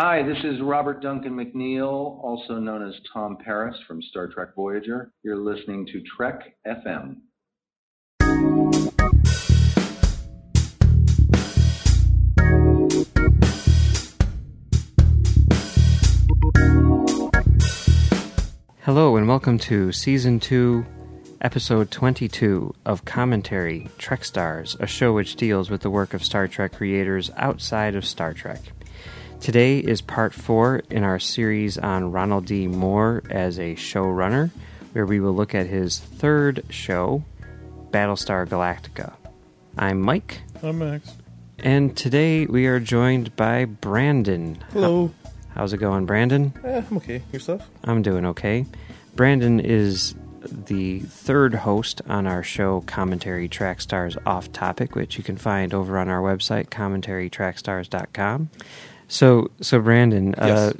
Hi, this is Robert Duncan McNeil, also known as Tom Paris from Star Trek Voyager. You're listening to Trek FM. Hello, and welcome to Season 2, Episode 22 of Commentary Trek Stars, a show which deals with the work of Star Trek creators outside of Star Trek. Today is part 4 in our series on Ronald D. Moore as a showrunner, where we will look at his third show, Battlestar Galactica. I'm Mike, I'm Max. and today we are joined by Branden. Hello. How's it going, Branden? Eh, I'm okay. Yourself? I'm doing okay. Branden is the third host on our show, Commentary Track Stars Off Topic, which you can find over on our website, commentarytrackstars.com. So, so Branden, uh,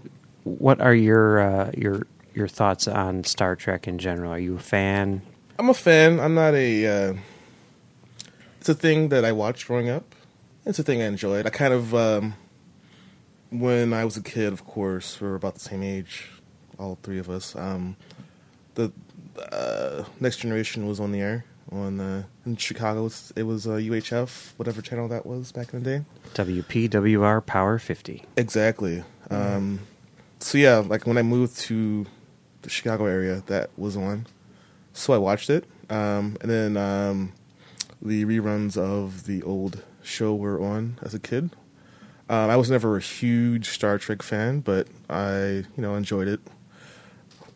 what are your uh, your your thoughts on Star Trek in general? Are you a fan? I'm a fan. I'm not a. Uh, it's a thing that I watched growing up. It's a thing I enjoyed. I kind of, um, when I was a kid, of course, we were about the same age, all three of us. Um, the uh, Next Generation was on the air on uh, in Chicago. It was uh, UHF, whatever channel that was back in the day. WPWR Power 50. Exactly. Um, so yeah, like when I moved to the Chicago area, that was on. So I watched it, um, and then um, the reruns of the old show were on as a kid. Um, I was never a huge Star Trek fan, but I, you know, enjoyed it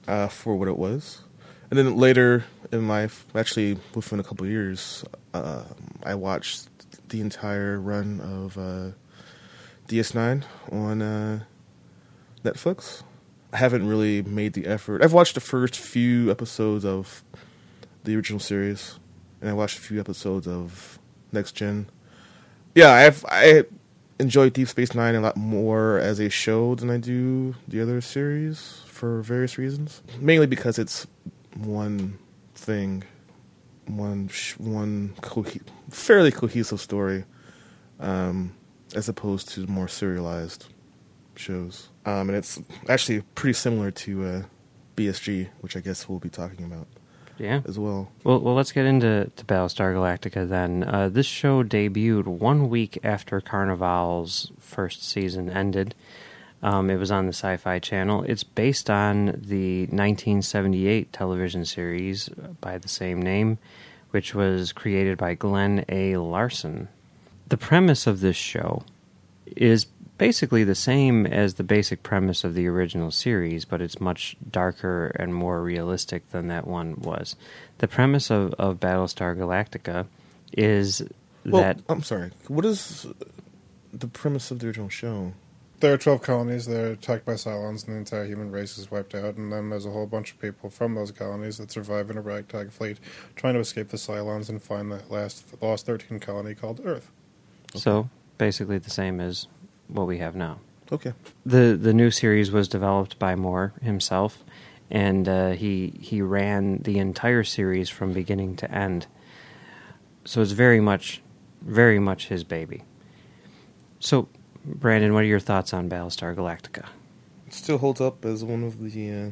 uh, for what it was. And then later in life, actually within a couple years, uh, I watched the entire run of uh, DS9 on uh, Netflix. I haven't really made the effort. I've watched the first few episodes of the original series, and I watched a few episodes of Next Gen. Yeah, I've I enjoyed Deep Space Nine a lot more as a show than I do the other series for various reasons. Mainly because it's one thing, one one cohe- fairly cohesive story, um, as opposed to more serialized shows. Um, and it's actually pretty similar to uh, BSG, which I guess we'll be talking about Yeah. as well. Well, well, let's get into to Battlestar Galactica then. Uh, this show debuted one week after Carnivàle's first season ended. Um, it was on the Sci Fi Channel. It's based on the 1978 television series by the same name, which was created by Glen A. Larson. The premise of this show is basically the same as the basic premise of the original series, but it's much darker and more realistic than that one was. The premise of, of Battlestar Galactica is Well, that I'm sorry. What is the premise of the original show? There are 12 colonies that are attacked by Cylons, and the entire human race is wiped out. And then there's a whole bunch of people from those colonies that survive in a ragtag fleet trying to escape the Cylons and find the last lost 13 colony called Earth. so basically the same as what we have now. Okay. the the new series was developed by Moore himself, and uh, he he ran the entire series from beginning to end. So it's very much, very much his baby. So, Branden, what are your thoughts on Battlestar Galactica? It still holds up as one of the uh,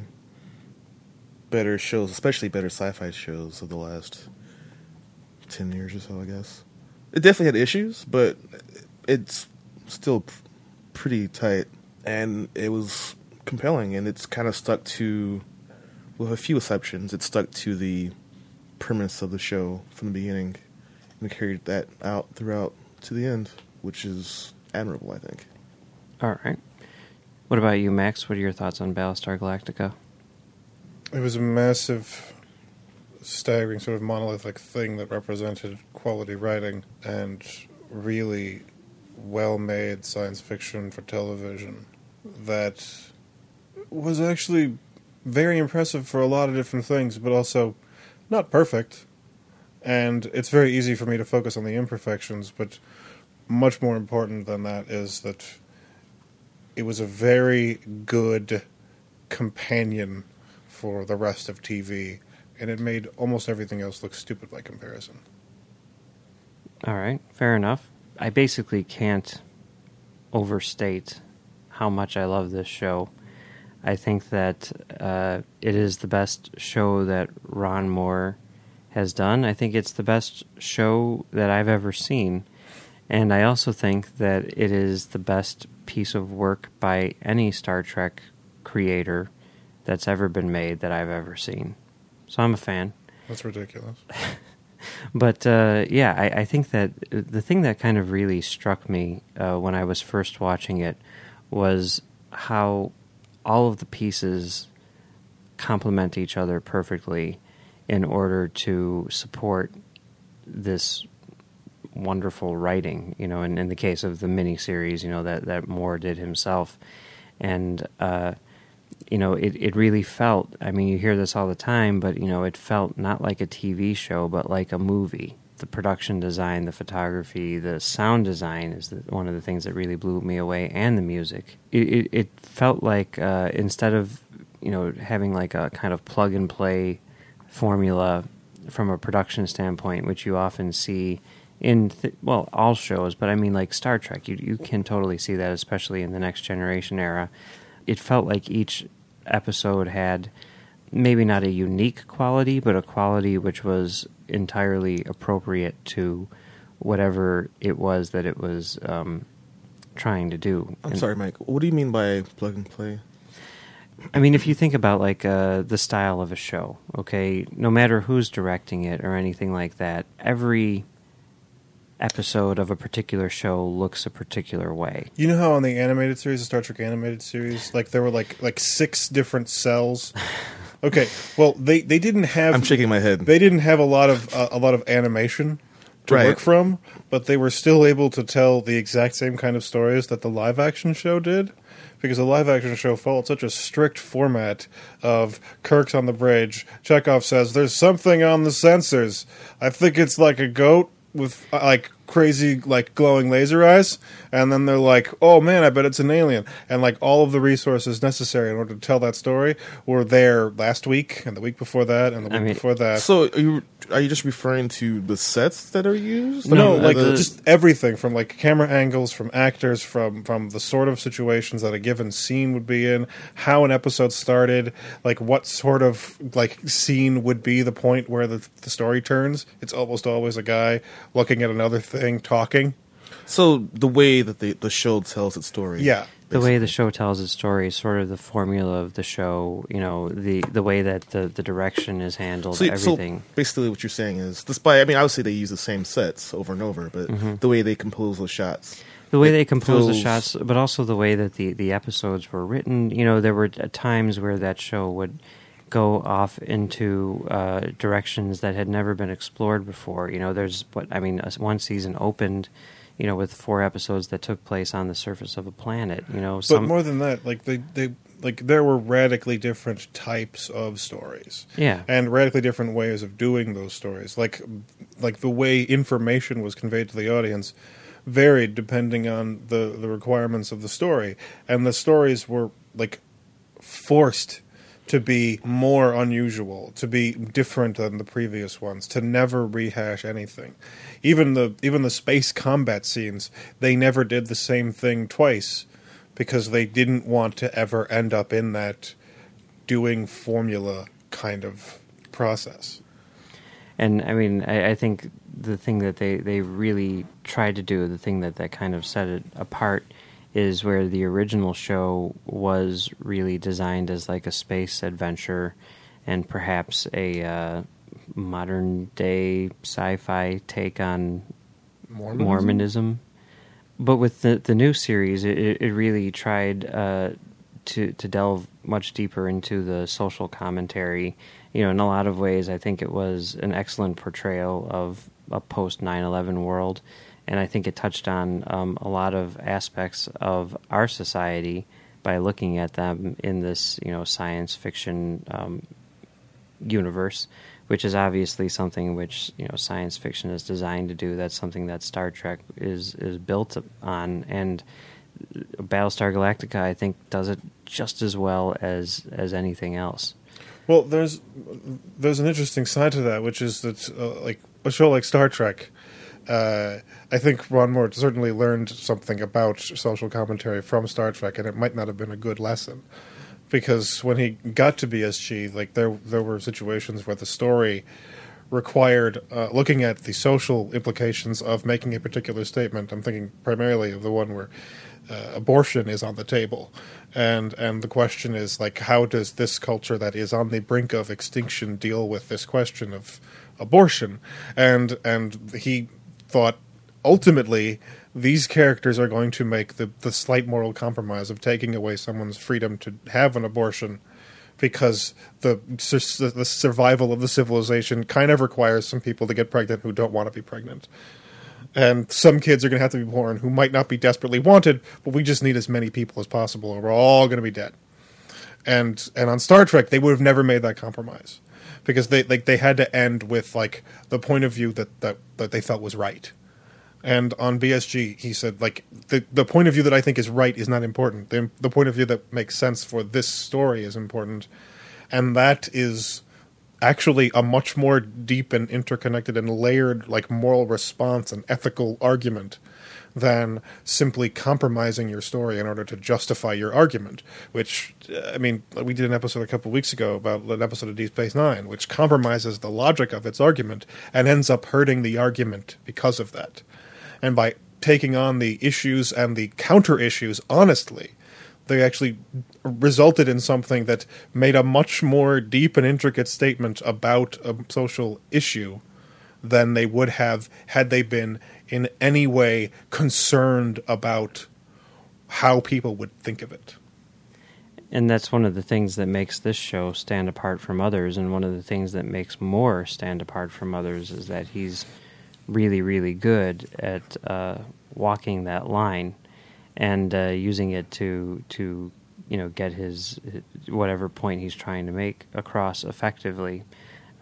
better shows, especially better sci-fi shows of the last ten years or so. I guess it definitely had issues, but it's still pretty tight, and it was compelling, and it's kind of stuck to, with a few exceptions, it stuck to the premise of the show from the beginning, and carried that out throughout to the end, which is admirable, I think. All right. What about you, Max? What are your thoughts on Battlestar Galactica? It was a massive, staggering, sort of monolithic thing that represented quality writing and really well made science fiction for television that was actually very impressive for a lot of different things, but also not perfect. And it's very easy for me to focus on the imperfections, but much more important than that is that it was a very good companion for the rest of TV, and it made almost everything else look stupid by comparison. All right, fair enough. I basically can't overstate how much I love this show. I think that uh, it is the best show that Ron Moore has done. I think it's the best show that I've ever seen. And I also think that it is the best piece of work by any Star Trek creator that's ever been made that I've ever seen. So I'm a fan. That's ridiculous. But uh, yeah, I, I think that the thing that kind of really struck me uh, when I was first watching it was how all of the pieces complement each other perfectly in order to support this wonderful writing. You know, in, in the case of the miniseries, you know that that Moore did himself, and uh, you know it it really felt. I mean, you hear this all the time, but you know, it felt not like a TV show, but like a movie. The production design, the photography, the sound design is the, one of the things that really blew me away, and the music. It it, it felt like uh, instead of you know having like a kind of plug and play formula from a production standpoint, which you often see in th- well all shows, but I mean like Star Trek, you you can totally see that, especially in the Next Generation era. It felt like each episode had maybe not a unique quality, but a quality which was entirely appropriate to whatever it was that it was um, trying to do. I'm And- sorry, Mike. What do you mean by plug and play? I mean, if you think about like uh, the style of a show, okay, no matter who's directing it or anything like that, every episode of a particular show looks a particular way. You know how on the animated series, the Star Trek animated series, like there were like like six different cells. Okay, well they they didn't have. I'm shaking my head. They didn't have a lot of uh, a lot of animation to Right. work from, but they were still able to tell the exact same kind of stories that the live action show did. Because the live action show followed such a strict format of Kirk's on the bridge. Chekov says, "There's something on the sensors. I think it's like a goat with uh, like crazy like glowing laser eyes." And then they're like, "Oh man, I bet it's an alien." And like all of the resources necessary in order to tell that story were there last week and the week before that and the I week mean- before that. So are you are you just referring to the sets that are used? No, Like, like the- just everything from like camera angles, from actors, from from the sort of situations that a given scene would be in, how an episode started, like what sort of like scene would be the point where the, the story turns. It's almost always a guy looking at another thing, talking. so the way that the the show tells its story. Yeah, The way the show tells its story is sort of the formula of the show. You know, the the way that the, the direction is handled, So, so everything. basically, what you're saying is, despite I mean, obviously they use the same sets over and over, but Mm-hmm. the way they compose those shots. the way it they compose the shots, but also the way that the, the episodes were written. You know, there were times where that show would go off into uh, directions that had never been explored before. You know, there's what I mean. One season opened, you know, with four episodes that took place on the surface of a planet. You know, but more than that, like they they like there were radically different types of stories. yeah, and radically different ways of doing those stories. Like like the way information was conveyed to the audience varied depending on the the requirements of the story, and the stories were like forced to be more unusual, to be different than the previous ones, to never rehash anything. Even the even the space combat scenes, they never did the same thing twice because they didn't want to ever end up in that doing formula kind of process. And I mean, I, I think the thing that they, they really tried to do, the thing that, that kind of set it apart, is where the original show was really designed as like a space adventure and perhaps a uh, modern day sci fi take on Mormonism? Mormonism. But with the the new series, it, it it really tried uh, to to delve much deeper into the social commentary. You know, in a lot of ways, I think it was an excellent portrayal of a post 9/11 world, and I think it touched on um, a lot of aspects of our society by looking at them in this you know science fiction um, universe, which is obviously something which you know science fiction is designed to do. That's something that Star Trek is is built on, and Battlestar Galactica I think does it just as well as as anything else. Well, there's there's an interesting side to that, which is that uh, like a show like Star Trek uh, I think Ron Moore certainly learned something about social commentary from Star Trek, and it might not have been a good lesson. Because when he got to BSG, like there there were situations where the story required uh, looking at the social implications of making a particular statement. I'm thinking primarily of the one where uh, abortion is on the table, and and the question is like, how does this culture that is on the brink of extinction deal with this question of abortion? And and he thought ultimately these characters are going to make the the slight moral compromise of taking away someone's freedom to have an abortion because the the survival of the civilization kind of requires some people to get pregnant who don't want to be pregnant. And some kids are going to have to be born who might not be desperately wanted, but we just need as many people as possible, or we're all going to be dead. And and on Star Trek, they would have never made that compromise because they like they had to end with like the point of view that that, that they felt was right. And on BSG, he said like the the point of view that I think is right is not important. The the point of view that makes sense for this story is important, and that is actually a much more deep and interconnected and layered like moral response and ethical argument than simply compromising your story in order to justify your argument. Which, uh, I mean, we did an episode a couple weeks ago about an episode of Deep Space Nine, which compromises the logic of its argument and ends up hurting the argument because of that. And by taking on the issues and the counter issues honestly, they actually resulted in something that made a much more deep and intricate statement about a social issue than they would have had they been in any way concerned about how people would think of it. And that's one of the things that makes this show stand apart from others, and one of the things that makes Moore stand apart from others is that he's really, really good at uh, walking that line and uh, using it to to you know get his whatever point he's trying to make across effectively,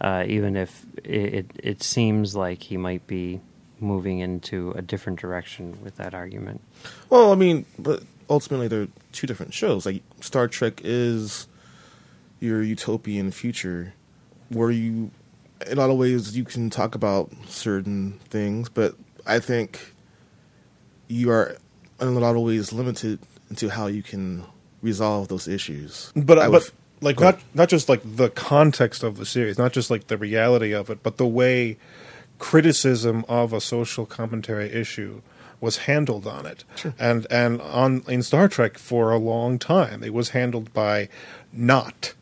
uh, even if it it seems like he might be moving into a different direction with that argument. Well, I mean, but ultimately they're two different shows. Like Star Trek is your utopian future where you in a lot of ways you can talk about certain things, but I think you are in a lot of ways limited into how you can resolve those issues. But I, but like not not just like the context of the series, not just like the reality of it, but the way criticism of a social commentary issue was handled on it. Sure. And and on in Star Trek for a long time, it was handled by not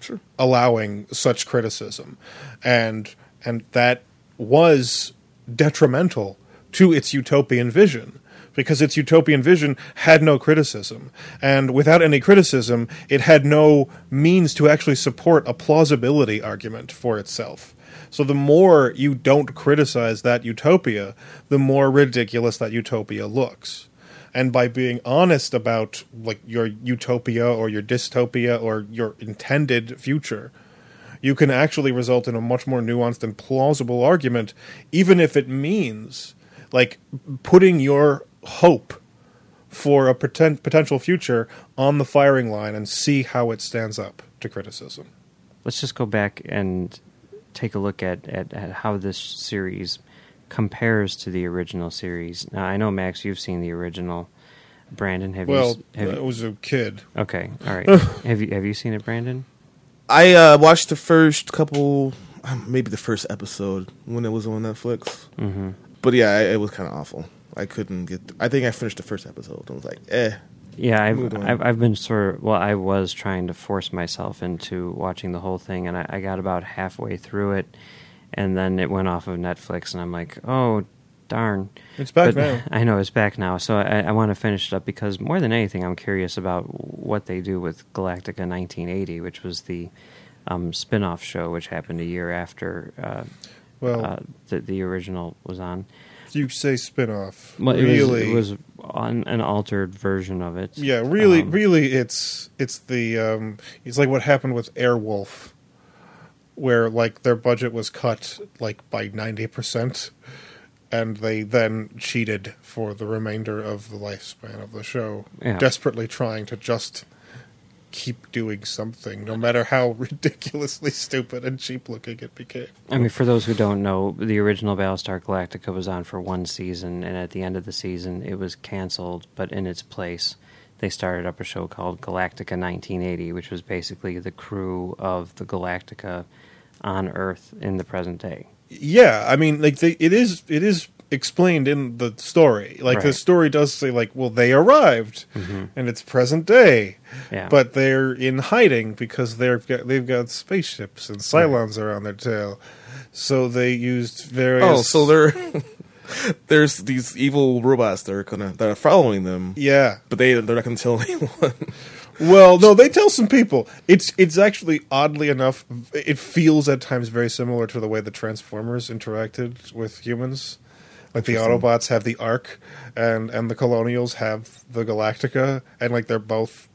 sure. allowing such criticism, and and that was detrimental to its utopian vision because its utopian vision had no criticism. And without any criticism, it had no means to actually support a plausibility argument for itself. So the more you don't criticize that utopia, the more ridiculous that utopia looks and by being honest about like your utopia or your dystopia or your intended future you can actually result in a much more nuanced and plausible argument even if it means like putting your hope for a pretend, potential future on the firing line and see how it stands up to criticism let's just go back and take a look at, at, at how this series compares to the original series. Now, I know Max, you've seen the original. Branden, have well, you? Well, I was a kid. Okay, all right. have you have you seen it, Branden? I uh, watched the first couple, um, maybe the first episode when it was on Netflix. Mm-hmm. But yeah, it, it was kind of awful. I couldn't get. I think I finished the first episode. I was like, eh. Yeah, I've, I've, I've been sort of well. I was trying to force myself into watching the whole thing, and I, I got about halfway through it, and then it went off of Netflix, and I'm like, oh darn. It's back but, now. I know it's back now, so I, I want to finish it up because more than anything, I'm curious about what they do with Galactica 1980, which was the um, spin-off show, which happened a year after uh, well uh, the, the original was on. You say spin-off. Well, it really, was, it was on an altered version of it. Yeah, really, um, really, it's it's the um, it's like what happened with Airwolf where like their budget was cut like by 90% and they then cheated for the remainder of the lifespan of the show yeah. desperately trying to just keep doing something, no matter how ridiculously stupid and cheap looking it became. I mean, for those who don't know, the original Battlestar Galactica was on for one season, and at the end of the season, it was canceled. But in its place, they started up a show called Galactica 1980, which was basically the crew of the Galactica on Earth in the present day. Yeah, I mean, like they, it is, it is explained in the story. Like the story does say, like, well, they arrived, Mm-hmm. and it's present day, Yeah. but they're in hiding because they've got they've got spaceships and Cylons around their tail. So they used various. Oh, so there, there's these evil robots that are gonna that are following them, yeah. but they they're not gonna tell anyone. Well, no, they tell some people. It's it's actually oddly enough, it feels at times very similar to the way the Transformers interacted with humans. Like the Autobots have the Ark, and and the Colonials have the Galactica, and like they're both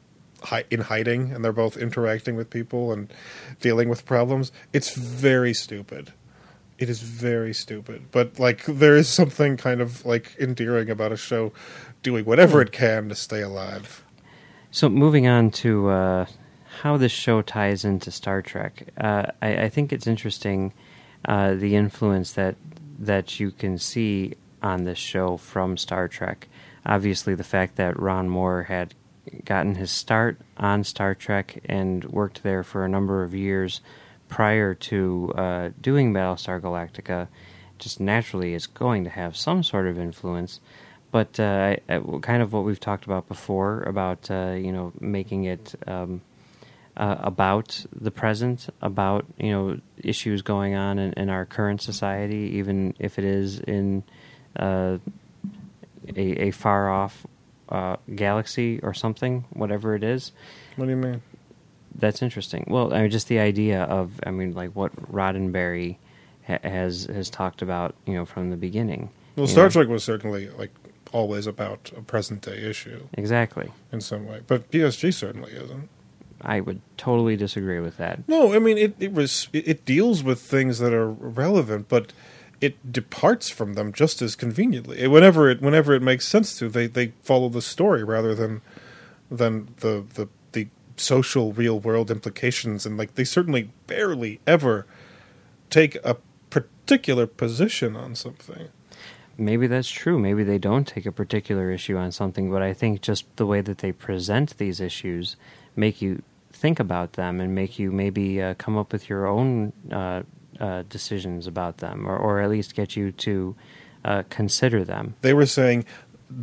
hi- in hiding, and they're both interacting with people and dealing with problems. It's very stupid. It is very stupid, but like there is something kind of like endearing about a show doing whatever it can to stay alive. So moving on to uh, how this show ties into Star Trek, uh, I, I think it's interesting uh, the influence that that you can see on this show from Star Trek. Obviously, the fact that Ron Moore had gotten his start on Star Trek and worked there for a number of years prior to uh, doing Battlestar Galactica, just naturally is going to have some sort of influence but uh, kind of what we've talked about before about uh, you know making it um, uh, about the present, about you know issues going on in, in our current society, even if it is in uh, a, a far off uh, galaxy or something, whatever it is. What do you mean? That's interesting. Well, I mean, just the idea of, I mean, like what Roddenberry ha- has has talked about, you know, from the beginning. Well, Star know? Trek was certainly like always about a present day issue Exactly. in some way, but BSG certainly isn't. I would totally disagree with that. No, I mean it. It was it, it deals with things that are relevant, but it departs from them just as conveniently. Whenever it whenever it makes sense to, they they follow the story rather than than the the the social real world implications, and like they certainly barely ever take a particular position on something. Maybe that's true. Maybe they don't take a particular issue on something, but I think just the way that they present these issues make you think about them and make you maybe uh, come up with your own uh, uh, decisions about them, or, or at least get you to uh, consider them. They were saying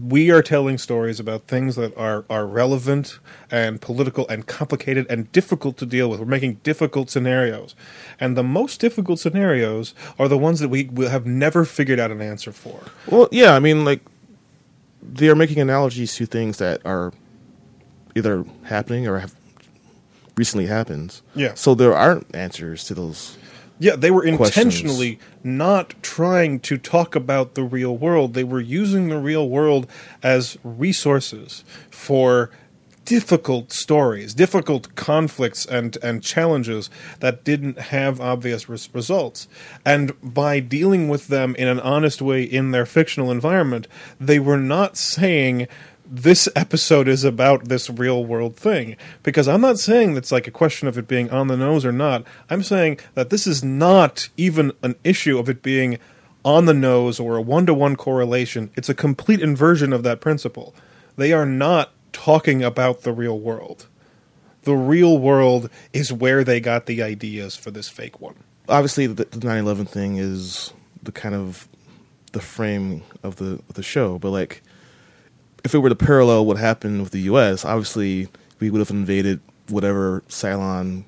we are telling stories about things that are, are relevant and political and complicated and difficult to deal with. We're making difficult scenarios. And the most difficult scenarios are the ones that we will have never figured out an answer for. Well, yeah, I mean, like they are making analogies to things that are either happening or have recently happened. Yeah. So there aren't answers to those. Yeah, they were Questions. intentionally not trying to talk about the real world. They were using the real world as resources for difficult stories, difficult conflicts and and challenges that didn't have obvious res- results. And by dealing with them in an honest way in their fictional environment, they were not saying this episode is about this real world thing because I'm not saying that's like a question of it being on the nose or not. I'm saying that this is not even an issue of it being on the nose or a one to one correlation. It's a complete inversion of that principle. They are not talking about the real world. The real world is where they got the ideas for this fake one. Obviously, the, the 9/11 thing is the kind of the frame of the of the show, but like if it were to parallel what happened with the U.S., obviously we would have invaded whatever Cylon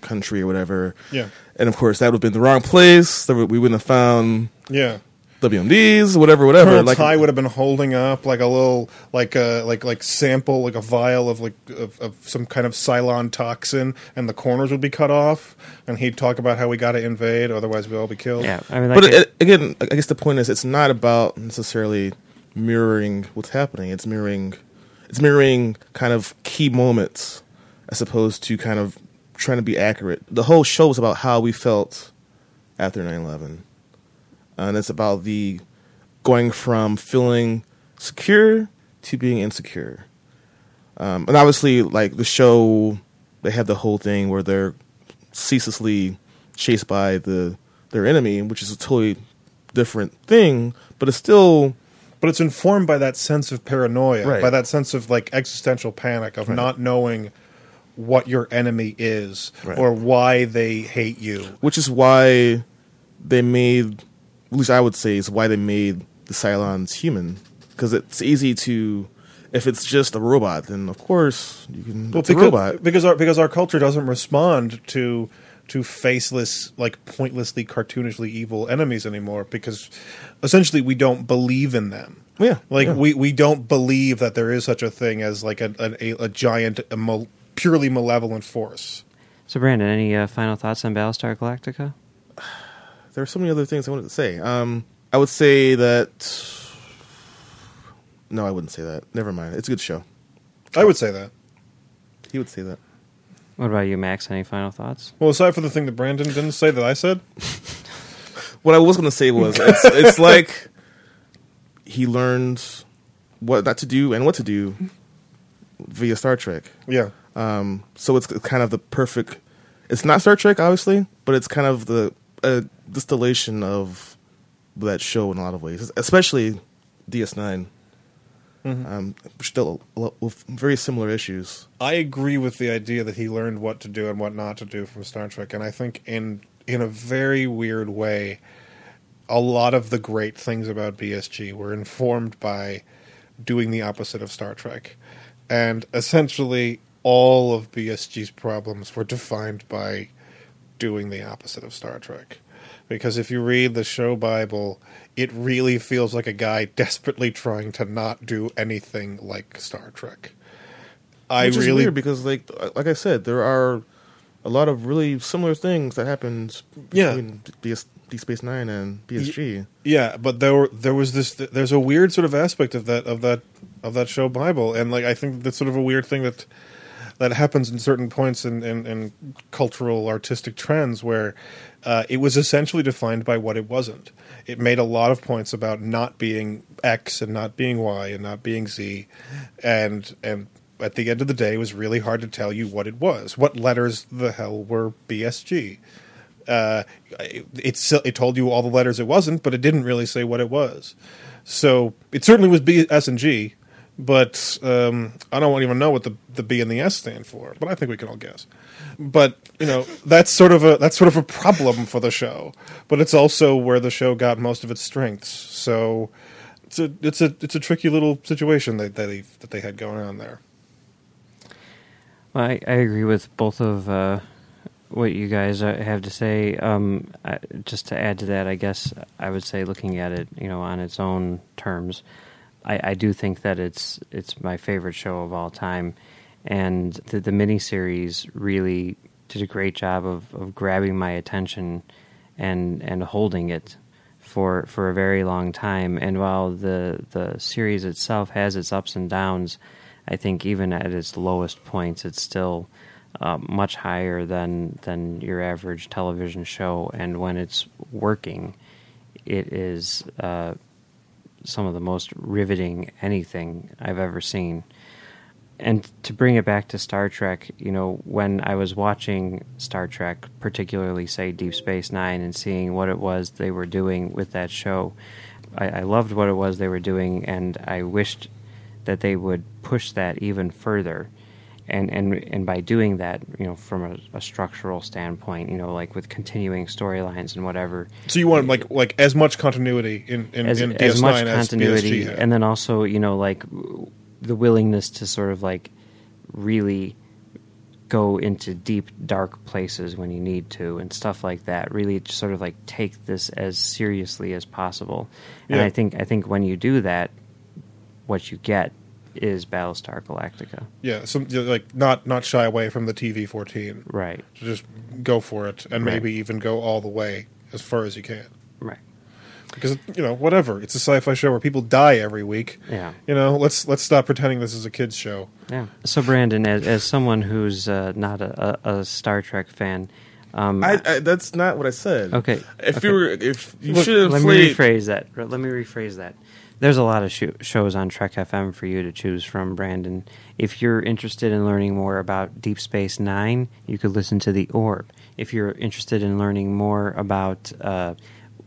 country or whatever. Yeah. And of course, that would have been the wrong place. We wouldn't have found Yeah. WMDs, whatever, whatever. Colonel like Tigh would have been holding up like a little, like a like like sample, like a vial of like of, of some kind of Cylon toxin, and the corners would be cut off, and he'd talk about how we got to invade, otherwise we'll all be killed. Yeah, I mean, but like, it, again, I guess the point is, it's not about necessarily mirroring what's happening. It's mirroring, it's mirroring kind of key moments, as opposed to kind of trying to be accurate. The whole show is about how we felt after 9-11. and it's about the going from feeling secure to being insecure. Um, and obviously, like the show, they have the whole thing where they're ceaselessly chased by the their enemy, which is a totally different thing, but it's still But it's informed by that sense of paranoia, Right. by that sense of like existential panic of Right. not knowing what your enemy is Right. or why they hate you. which is why they made, at least I would say, is why they made the Cylons human. Because it's easy to, if it's just a robot, then of course you can. Well, it's a because, robot. because our because our culture doesn't respond to to faceless, like pointlessly, cartoonishly evil enemies anymore. Because essentially, we don't believe in them. Yeah, Like yeah. we we don't believe that there is such a thing as like a a, a giant, a mal- purely malevolent force. So, Branden, any uh, final thoughts on Battlestar Galactica? There are so many other things I wanted to say. Um, I would say that. No, I wouldn't say that. Never mind. It's a good show. I would say that. He would say that. What about you, Max? Any final thoughts? Well, aside from the thing that Branden didn't say that I said, What I was going to say was it's, it's like he learns what not to do and what to do via Star Trek. yeah, Um, so it's kind of the perfect. It's not Star Trek, obviously, but it's kind of the a distillation of that show in a lot of ways, especially DS9. Um, dealt a lot with very similar issues. I agree with the idea that he learned what to do and what not to do from Star Trek, and I think in in a very weird way, a lot of the great things about BSG were informed by doing the opposite of Star Trek, and essentially all of BSG's problems were defined by doing the opposite of Star Trek. Because if you read the show Bible, it really feels like a guy desperately trying to not do anything like Star Trek. I Which really weird because, like, like I said, there are a lot of really similar things that happened Yeah. between BS, Deep Space Nine and BSG. Yeah, but there were, there was this there's a weird sort of aspect of that of that of that show Bible, and like I think that's sort of a weird thing that that happens in certain points in in, in cultural artistic trends where uh, it was essentially defined by what it wasn't. It made a lot of points about not being X and not being Y and not being Z, and and at the end of the day, it was really hard to tell you what it was. What letters the hell were BSG? uh, it, it's it told you all the letters it wasn't, but it didn't really say what it was. So it certainly was B, S, and G, but um, I don't even know what the the B and the S stand for. But I think we can all guess. But you know that's sort of a that's sort of a problem for the show. But it's also where the show got most of its strengths. So it's a it's a it's a tricky little situation that that they that they had going on there. Well, I, I agree with both of uh, what you guys have to say. Um, I, just to add to that, I guess I would say, looking at it, you know, on its own terms, I, I do think that it's it's my favorite show of all time, and the, the miniseries really did a great job of, of grabbing my attention and and holding it for for a very long time. And while the the series itself has its ups and downs, I think even at its lowest points, it's still uh, much higher than than your average television show. And when it's working, it is uh, some of the most riveting anything I've ever seen. And to bring it back to Star Trek, you know, when I was watching Star Trek, particularly say Deep Space Nine, and seeing what it was they were doing with that show, I, I loved what it was they were doing, and I wished that they would push that even further. And, and and by doing that, you know, from a, a structural standpoint, you know, like with continuing storylines and whatever, So you want like like as much continuity in in, as, in DS9 much as continuity, had. and then also you know like the willingness to sort of like really go into deep dark places when you need to and stuff like that. Really, just sort of like take this as seriously as possible. And Yeah. I think I think when you do that, what you get is Battlestar Galactica. Yeah, some like not not shy away from the TV fourteen. Right. Just go for it, and Right. maybe even go all the way as far as you can. Right. Because you know, whatever, it's a sci-fi show where people die every week. Yeah. You know, let's let's stop pretending this is a kids show. Yeah. So Branden, as as someone who's uh, not a, a, a Star Trek fan, um, I, I, that's not what I said. Okay. If Okay. you were, if you Look, should let me rephrase that. Let me rephrase that. there's a lot of sh- shows on Trek FM for you to choose from, Branden. If you're interested in learning more about Deep Space Nine, you could listen to The Orb. If you're interested in learning more about uh,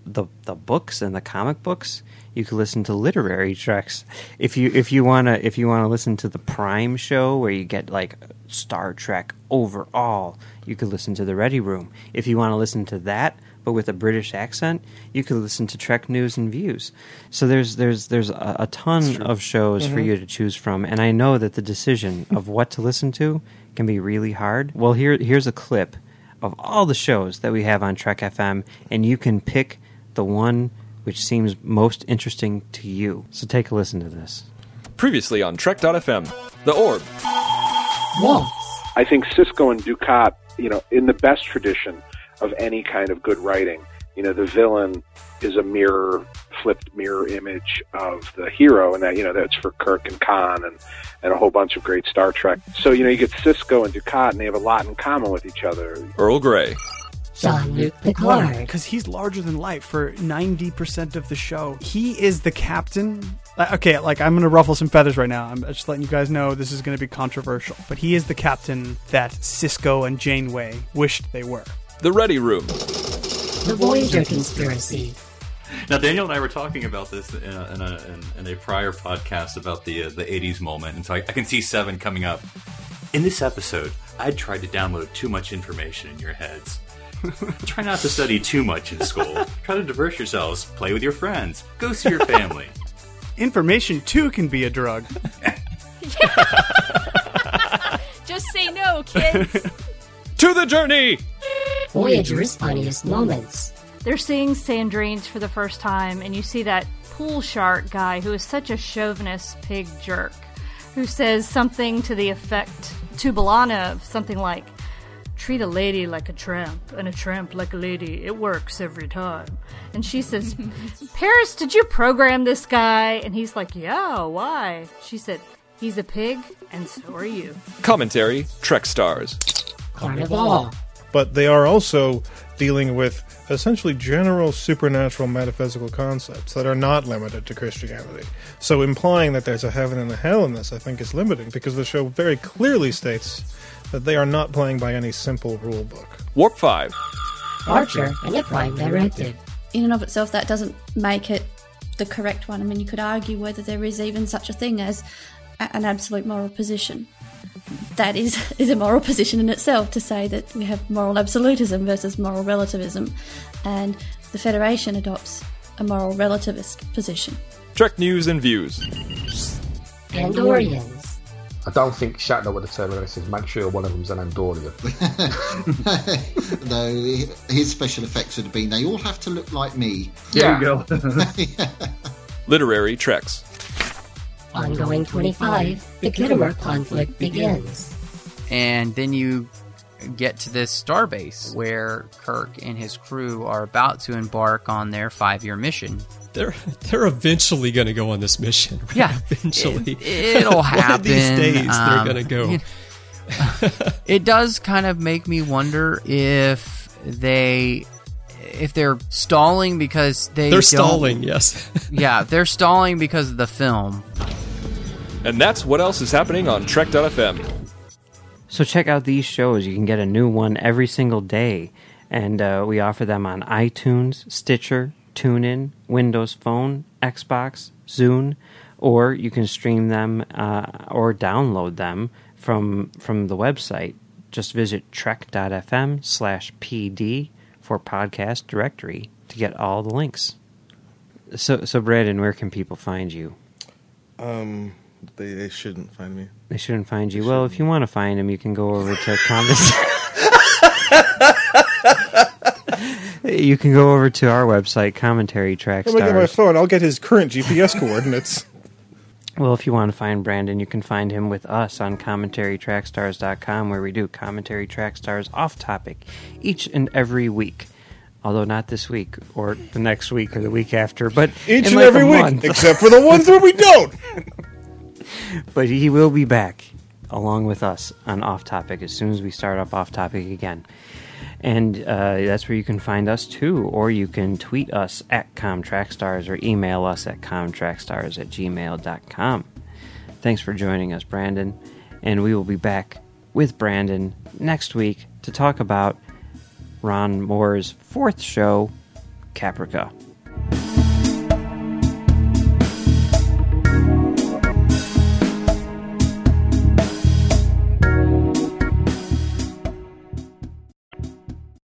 the the books and the comic books, you could listen to literary treks. If you if you wanna if you wanna listen to the Prime show where you get like Star Trek overall, you could listen to the Ready Room. If you want to listen to that, but with a British accent, you could listen to Trek News and Views. So there's there's there's a, a ton of shows for mm-hmm. you to choose from, and I know that the decision of what to listen to can be really hard. Well, here here's a clip of all the shows that we have on Trek FM, and you can pick the one which seems most interesting to you. So take a listen to this. Previously on Trek.fm, The Orb. Whoa. I think Sisko and Dukat, you know, in the best tradition of any kind of good writing, you know, the villain is a mirror, flipped mirror image of the hero, and that, you know, that's for Kirk and Khan and, and a whole bunch of great Star Trek. So, you know, you get Sisko and Dukat, and they have a lot in common with each other. Earl Grey. Jean-Luc Picard. because he's larger than life for 90% of the show. He is the captain. uh, Okay, like I'm going to ruffle some feathers right now. I'm just letting you guys know this is going to be controversial. But he is the captain that Sisko and Janeway wished they were. The Ready Room. The Voyager Conspiracy. Now, Daniel and I were talking about this in a, in a, in, in a prior podcast about the uh, the '80s moment, and so I, I can see Seven coming up. In this episode, I tried to download too much information in your heads. Try not to study too much in school. Try to diverse yourselves. Play with your friends. Go see your family. Information too can be a drug. Just say no, kids. To the journey! Voyager's funniest moments. They're seeing Sandrine's for the first time, and you see that pool shark guy who is such a chauvinist pig jerk, who says something to the effect to B'Elanna of something like, Treat a lady like a tramp, and a tramp like a lady. It works every time. And she says, Paris, did you program this guy? And he's like, Yeah, why? She said, He's a pig, and so are you. Commentary Trek Stars. Carnivàle. But they are also dealing with essentially general supernatural metaphysical concepts that are not limited to Christianity. So implying that there's a heaven and a hell in this, I think, is limiting because the show very clearly states that they are not playing by any simple rule book. Warp 5. Archer and the Prime Directive. in and of itself, that doesn't make it the correct one. I mean, you could argue whether there is even such a thing as a- an absolute moral position. That is, is a moral position in itself to say that we have moral absolutism versus moral relativism, and the Federation adopts a moral relativist position. Trek News and Views. Andorians. I don't think Shatner would have turned around and said, make sure one of them's an Andorian. no, his special effects would have been they all have to look like me. Yeah. Literary Treks. Ongoing 25. The Khitomer conflict begins. and then you get to this starbase where Kirk and his crew are about to embark on their five-year mission. They're they're eventually going to go on this mission. right? Yeah, eventually It, will happen. One of these days, Um, they're going to go. you know, it does kind of make me wonder if they if they're stalling because they They're don't- stalling, yes. yeah, they're stalling because of the film. And that's what else is happening on Trek.fm. So check out these shows. You can get a new one every single day, and uh, we offer them on iTunes, Stitcher, TuneIn, Windows Phone, Xbox, Zune, or you can stream them uh, or download them from from the website. Just visit trek.fm slash pd for podcast directory to get all the links. So, so Branden, where can people find you? Um, they, they shouldn't find me. They shouldn't find you. Well, if you want to find him, you can go over to comments. you can go over to our website, Commentary Track Let me get my phone. I'll get his current GPS coordinates. Well, if you want to find Branden, you can find him with us on CommentaryTrackStars.com, where we do Commentary Track Stars off topic each and every week. Although not this week, or the next week, or the week after, but Each and like every week, month. except for the ones where we don't. but he will be back along with us on Off Topic as soon as we start up Off Topic again. And uh, that's where you can find us too, or you can tweet us at ComTrackStars or email us at ComTrackStars at gmail.com. Thanks for joining us, Branden. And we will be back with Branden next week to talk about Ron Moore's fourth show, Caprica.